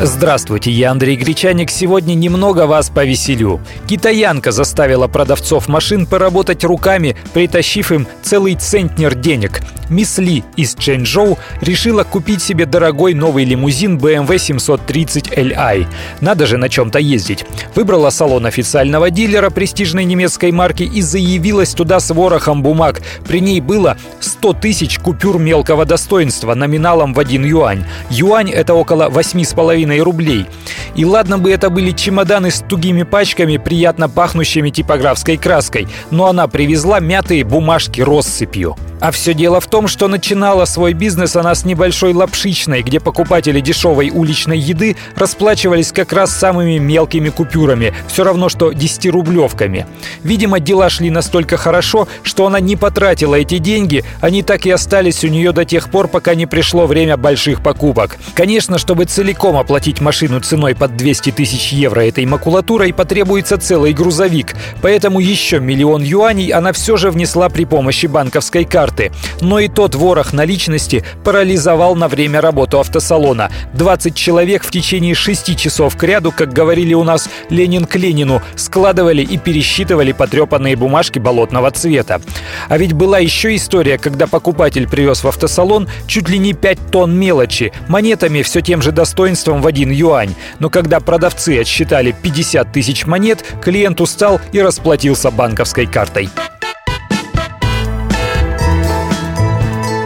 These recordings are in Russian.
Здравствуйте, я Андрей Гречаник. Сегодня немного вас повеселю. Китаянка заставила продавцов машин поработать руками, притащив им целый центнер денег. Мисс Ли из Чэньчжоу решила купить себе дорогой новый лимузин BMW 730 Li. Надо же на чем-то ездить. Выбрала салон официального дилера престижной немецкой марки и заявилась туда с ворохом бумаг. При ней было 100 тысяч купюр мелкого достоинства номиналом в 1 юань. Юань — это около 8,5 рублей. И ладно бы это были чемоданы с тугими пачками, приятно пахнущими типографской краской, но она привезла мятые бумажки россыпью. А все дело в том, что начинала свой бизнес она с небольшой лапшичной, где покупатели дешевой уличной еды расплачивались как раз самыми мелкими купюрами, все равно что 10-рублевками. Видимо, дела шли настолько хорошо, что она не потратила эти деньги, они так и остались у нее до тех пор, пока не пришло время больших покупок. Конечно, чтобы целиком оплатить машину ценой под 200 тысяч евро этой макулатурой, потребуется целый грузовик, поэтому еще миллион юаней она все же внесла при помощи банковской карты карты. Но и тот ворох наличности парализовал на время работу автосалона. 20 человек в течение 6 часов к ряду, как говорили у нас Ленин к Ленину, складывали и пересчитывали потрепанные бумажки болотного цвета. А ведь была еще история, когда покупатель привез в автосалон чуть ли не 5 тонн мелочи, монетами все тем же достоинством в 1 юань. Но когда продавцы отсчитали 50 тысяч монет, клиент устал и расплатился банковской картой.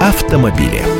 Автомобили.